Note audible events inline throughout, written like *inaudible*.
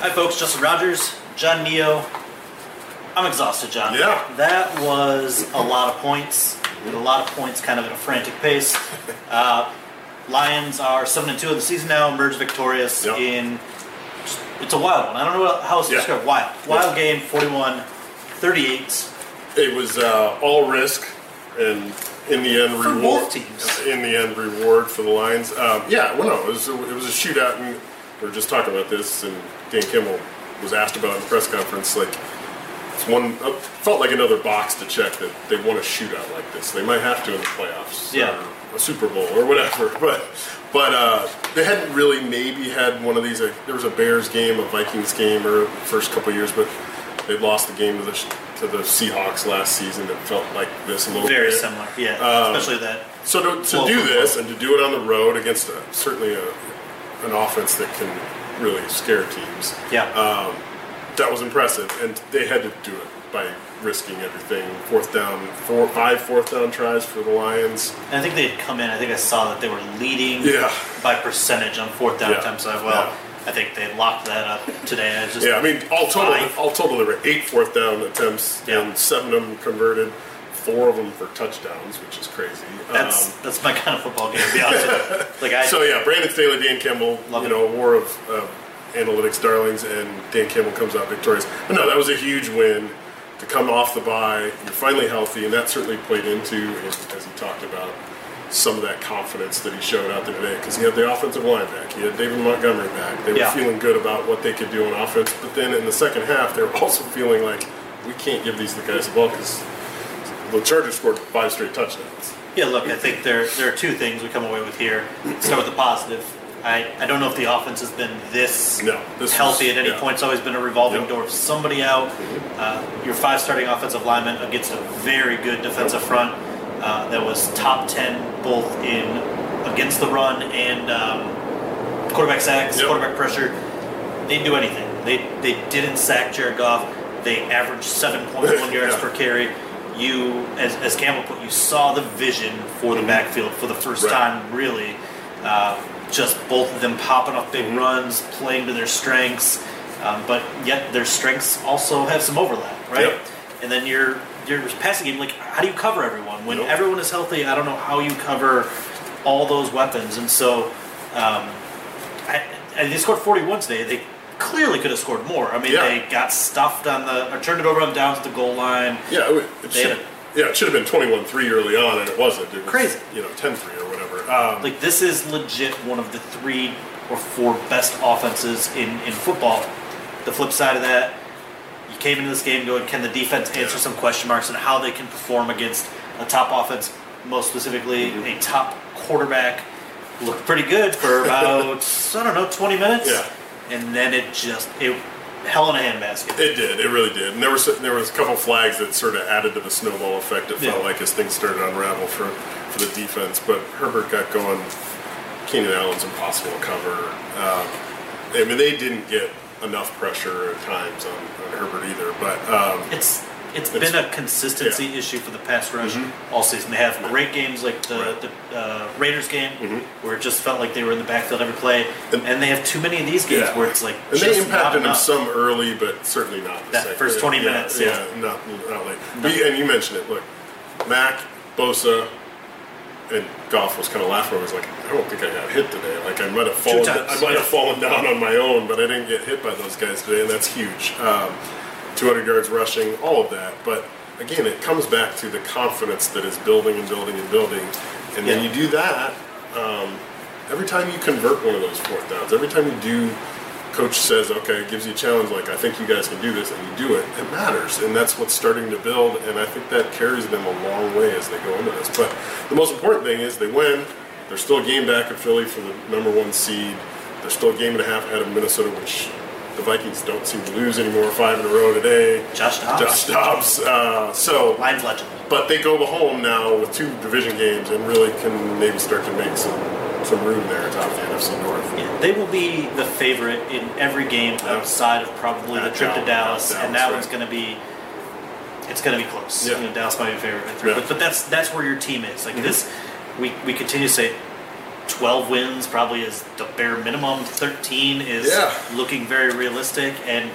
Hi, folks. Justin Rogers, John Niyo. I'm exhausted, John. Yeah. That was a lot of points. A lot of points, kind of at a frantic pace. *laughs* Uh, Lions are seven and two of the season now, emerged victorious Yep. in. It's a wild one. I don't know how else to describe wild. Wild Yeah. game, 41, 38. It was uh, all risk, and in the end, For reward. both teams. In the end, reward for the Lions. Um, yeah, well, no, it was, a, it was a shootout, and we were just talking about this, and Dan Campbell was asked about it in the press conference. Like, it's one uh, felt like another box to check that they want a shootout like this. They might have to in the playoffs, Yeah. or a Super Bowl, or whatever. *laughs* But but uh, they hadn't really maybe had one of these. Like, there was a Bears game, a Vikings game, or first couple years, but they lost the game to the to the Seahawks last season. that felt like this a little bit. Very bit. similar, yeah. Um, Especially that. So to, to do this and to do it on the road against a, certainly a, an offense that can really scare teams, Yeah. um, that was impressive. And they had to do it by risking everything. Fourth down, four, five fourth down tries for the Lions. And I think they had come in. I think I saw that they were leading Yeah. by percentage on fourth down Yeah. attempts. So, well, Yeah. I think they locked that up today. I just, Yeah, I mean, all total, Five. all total, there were eight fourth down attempts, Yeah. and seven of them converted. Four of them for touchdowns, which is crazy. that's Um, that's my kind of football game. To be honest with you. Like I, *laughs* So yeah, Brandon Staley, Dan Campbell, you it. know, war of uh, analytics darlings, and Dan Campbell comes out victorious. But no, that was a huge win to come off the bye. You're finally healthy, and that certainly played into, as as he talked about, some of that confidence that he showed out there today because he had the offensive line back, he had David Montgomery back. They were Yeah. feeling good about what they could do on offense, but then in the second half, they were *laughs* also feeling like we can't give these the guys the ball because the Chargers scored five straight touchdowns. yeah, look, I think there there are two things we come away with here. Start with the positive. I, I don't know if the offense has been this No, this healthy was- at any yeah. point. It's always been a revolving Yep. door of somebody out. Uh, your five starting offensive linemen against a very good defensive front uh, that was top ten both in against the run and um, quarterback sacks, Yep. quarterback pressure. They didn't do anything. They they didn't sack Jared Goff. They averaged seven point one *laughs* yards Yeah. per carry. You, as, as Campbell put, you saw the vision for the backfield for the first Right. time, really. Uh, just both of them popping off Mm-hmm. big runs, playing to their strengths, um, but yet their strengths also have some overlap, right? Yep. And then your your passing game, like how do you cover everyone when Nope. everyone is healthy? I don't know how you cover all those weapons, and so um, I, and they scored 41 today. They clearly could have scored more. I mean, Yeah. they got stuffed on the or turned it over on downs at the goal line. Yeah, it, it should. Yeah, it should have been 21-3 early on, and it wasn't. It was, Crazy. You know, 10-3 or whatever. Um, Like this is legit one of the three or four best offenses in, in football. The flip side of that, you came into this game going, can the defense answer Yeah. some question marks on how they can perform against a top offense, most specifically Mm-hmm. a top quarterback? Looked pretty good for *laughs* about I don't know 20 minutes, Yeah. And then it just it hell in a handbasket. it did. It really did. And there was there was a couple flags that sort of added to the snowball effect. It felt Yeah. like as things started to unravel for for the defense. But Herbert got going. Keenan Allen's impossible cover. Um, I mean, they didn't get enough pressure at times on, on Herbert either. But um, It's it's been a consistency yeah. issue for the pass rush all season. They have great games like the, Right. the uh, Raiders game, where it just felt like they were in the backfield every play, And- and, they have too many of these games Yeah. where it's like And they impacted enough. some early, but certainly not the That second. first 20 minutes, Yeah, yeah. not, not late. We, and you mentioned it. Look, Mack, Bosa, and Goff was kind of laughing. I was like, I don't think I got hit today. Like I might have fallen. I might yeah. have fallen *laughs* down on my own, but I didn't get hit by those guys today, and that's huge. Um, 200 yards rushing, all of that. But again, it comes back to the confidence that is building and building and building. And when Yeah. you do that, um, every time you convert one of those fourth downs, every time you do, coach says, okay, it gives you a challenge like, I think you guys can do this, and you do it, it matters. And that's what's starting to build, and I think that carries them a long way as they go into this. But the most important thing is they win. They're still a game back at Philly for the number one seed. They're still a game and a half ahead of Minnesota, which the Vikings don't seem to lose anymore. Five in a row today. Josh Dobbs, Josh Dobbs. Uh, so Lions legend. but they go home now with two division games and really can maybe start to make some some room there atop the NFC North. Yeah, they will be the favorite in every game outside of probably the trip to Dallas, Dallas, and that right. one's going to be. It's going to be close. Yeah. You know, Dallas might be favorite Yeah. Mm-hmm. but, but that's that's where your team is. Like this, we we continue to say 12 wins probably is the bare minimum. 13 is Yeah. looking very realistic, and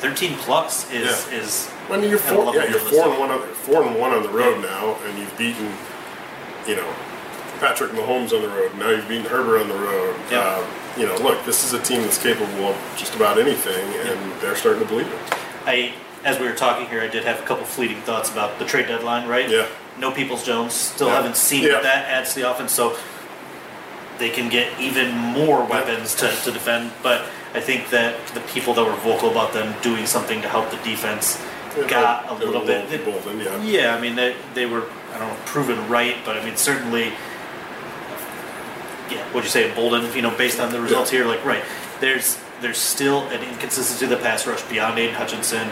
13 plus is Yeah. is. I mean, you're four. Yeah, you're realistic. four and one. On, four and one on the road now, and you've beaten, you know, Patrick Mahomes on the road. Now you've beaten Herbert on the road. Yeah. Um, you know, look, this is a team that's capable of just about anything, and they're starting to believe it. I, as we were talking here, I did have a couple fleeting thoughts about the trade deadline, right? Yeah. No Peoples Jones. Still Yeah. haven't seen Yeah. what that adds to the offense, so they can get even more weapons to, to defend. But I think that the people that were vocal about them doing something to help the defense got a little bit. little bolden, yeah. Yeah, I mean they, they were I don't know proven right, but I mean certainly. Yeah, what'd you say, Bolden? You know, based on the results Yeah. here, like right, there's there's still an inconsistency to the pass rush beyond Aidan Hutchinson.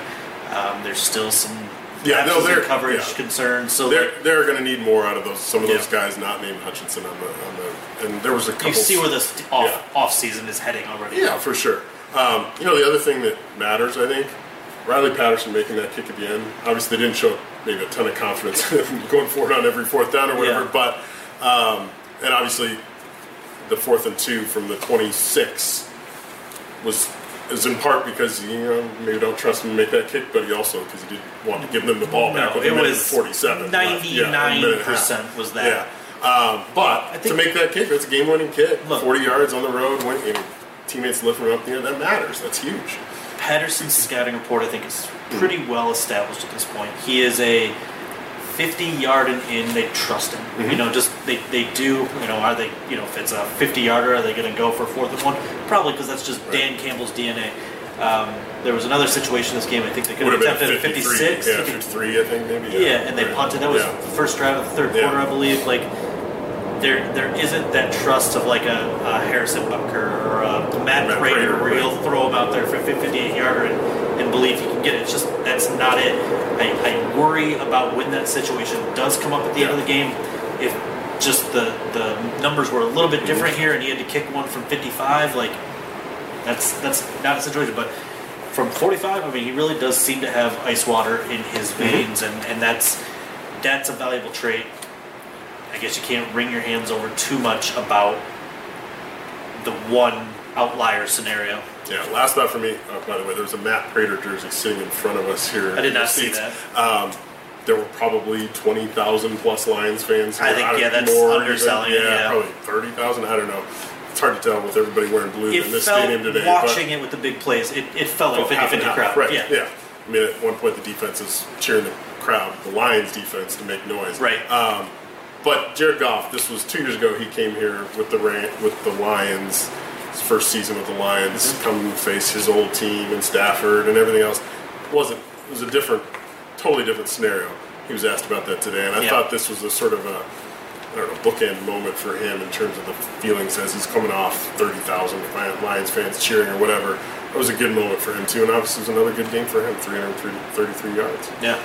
Um, there's still some Yeah, no, they're- coverage yeah. concerns. So They're like, they're going to need more out of those some of those Yeah. guys not named Hutchinson on the on the and there was a couple. you see where this off Yeah. off season is heading already. Yeah, for sure. Um, you know, the other thing that matters, I think, Riley Patterson making that kick at the end. Obviously, they didn't show maybe a ton of confidence *laughs* going forward on every fourth down or whatever. But um, and obviously, the fourth and two from the 26 was is in part because you know maybe don't trust him to make that kick, but he also because he didn't want to give them the ball back No, with it was and 47. left. Yeah, a minute ninety-nine half. percent was that. Yeah. Um, but to make that kick, that's a game-winning kick. Look. 40 yards on the road, know, teammates lifting him up there, that matters. That's huge. Patterson's scouting report, I think, is pretty well established at this point. He is a 50 yard and in, they trust him. Mm-hmm. You know, just they, they do, you know, are they, you know, if it's a 50 yarder, are they going to go for fourth and one? Probably because that's just Dan Campbell's DNA. Um, there was another situation in this game, I think they could have attempted at 53. 56. Yeah, They could- 53, I think, maybe. yeah, and they Right. punted. That was Yeah. the first drive of the third Yeah. quarter, I believe. Like there, there isn't that trust of like a, a Harrison Butker or a Matt, Prater, where he'll throw him out there for 58 yarder and, and believe he can get it. It's just that's not it. I, I worry about when that situation does come up at the end of the game. If just the the numbers were a little bit different mm-hmm. here, and he had to kick one from 55, like that's that's not a situation. But from 45, I mean, he really does seem to have ice water in his mm-hmm. veins, and, and that's that's a valuable trait. I guess you can't wring your hands over too much about the one outlier scenario. Yeah, last thought for me, oh, by the way, there was a Matt Prater jersey sitting in front of us here. I did not see seats. that. Um, there were probably 20,000 plus Lions fans. I think, yeah, that's more underselling it, even. yeah. probably 30,000. I don't know. It's hard to tell with everybody wearing blue It in this stadium today. watching it with the big plays, it, it felt like a half 50 and 50 crowd. Right, Yeah. yeah. I mean, at one point, the defense is cheering the crowd, the Lions defense, to make noise. Right. Um, but Jared Goff, this was two years ago. He came here with the with the Lions, his first season with the Lions, Mm-hmm. come face his old team and Stafford and everything else. It wasn't it was a different, totally different scenario. He was asked about that today, and I Yeah. thought this was a sort of a I don't know bookend moment for him in terms of the feelings as he's coming off thirty thousand Lions fans cheering or whatever. It was a good moment for him too, and obviously it was another good game for him. Three hundred thirty-three yards. Yeah.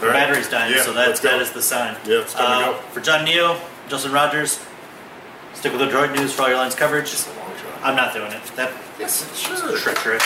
The right. battery's dying, Yeah, so that, that is the sign. Yeah, it's time to Uh, go. For John Niyo, Justin Rogers, stick with the Detroit News for all your Lions coverage. It's a long shot. I'm not doing it. That Yes, sure. treacherous.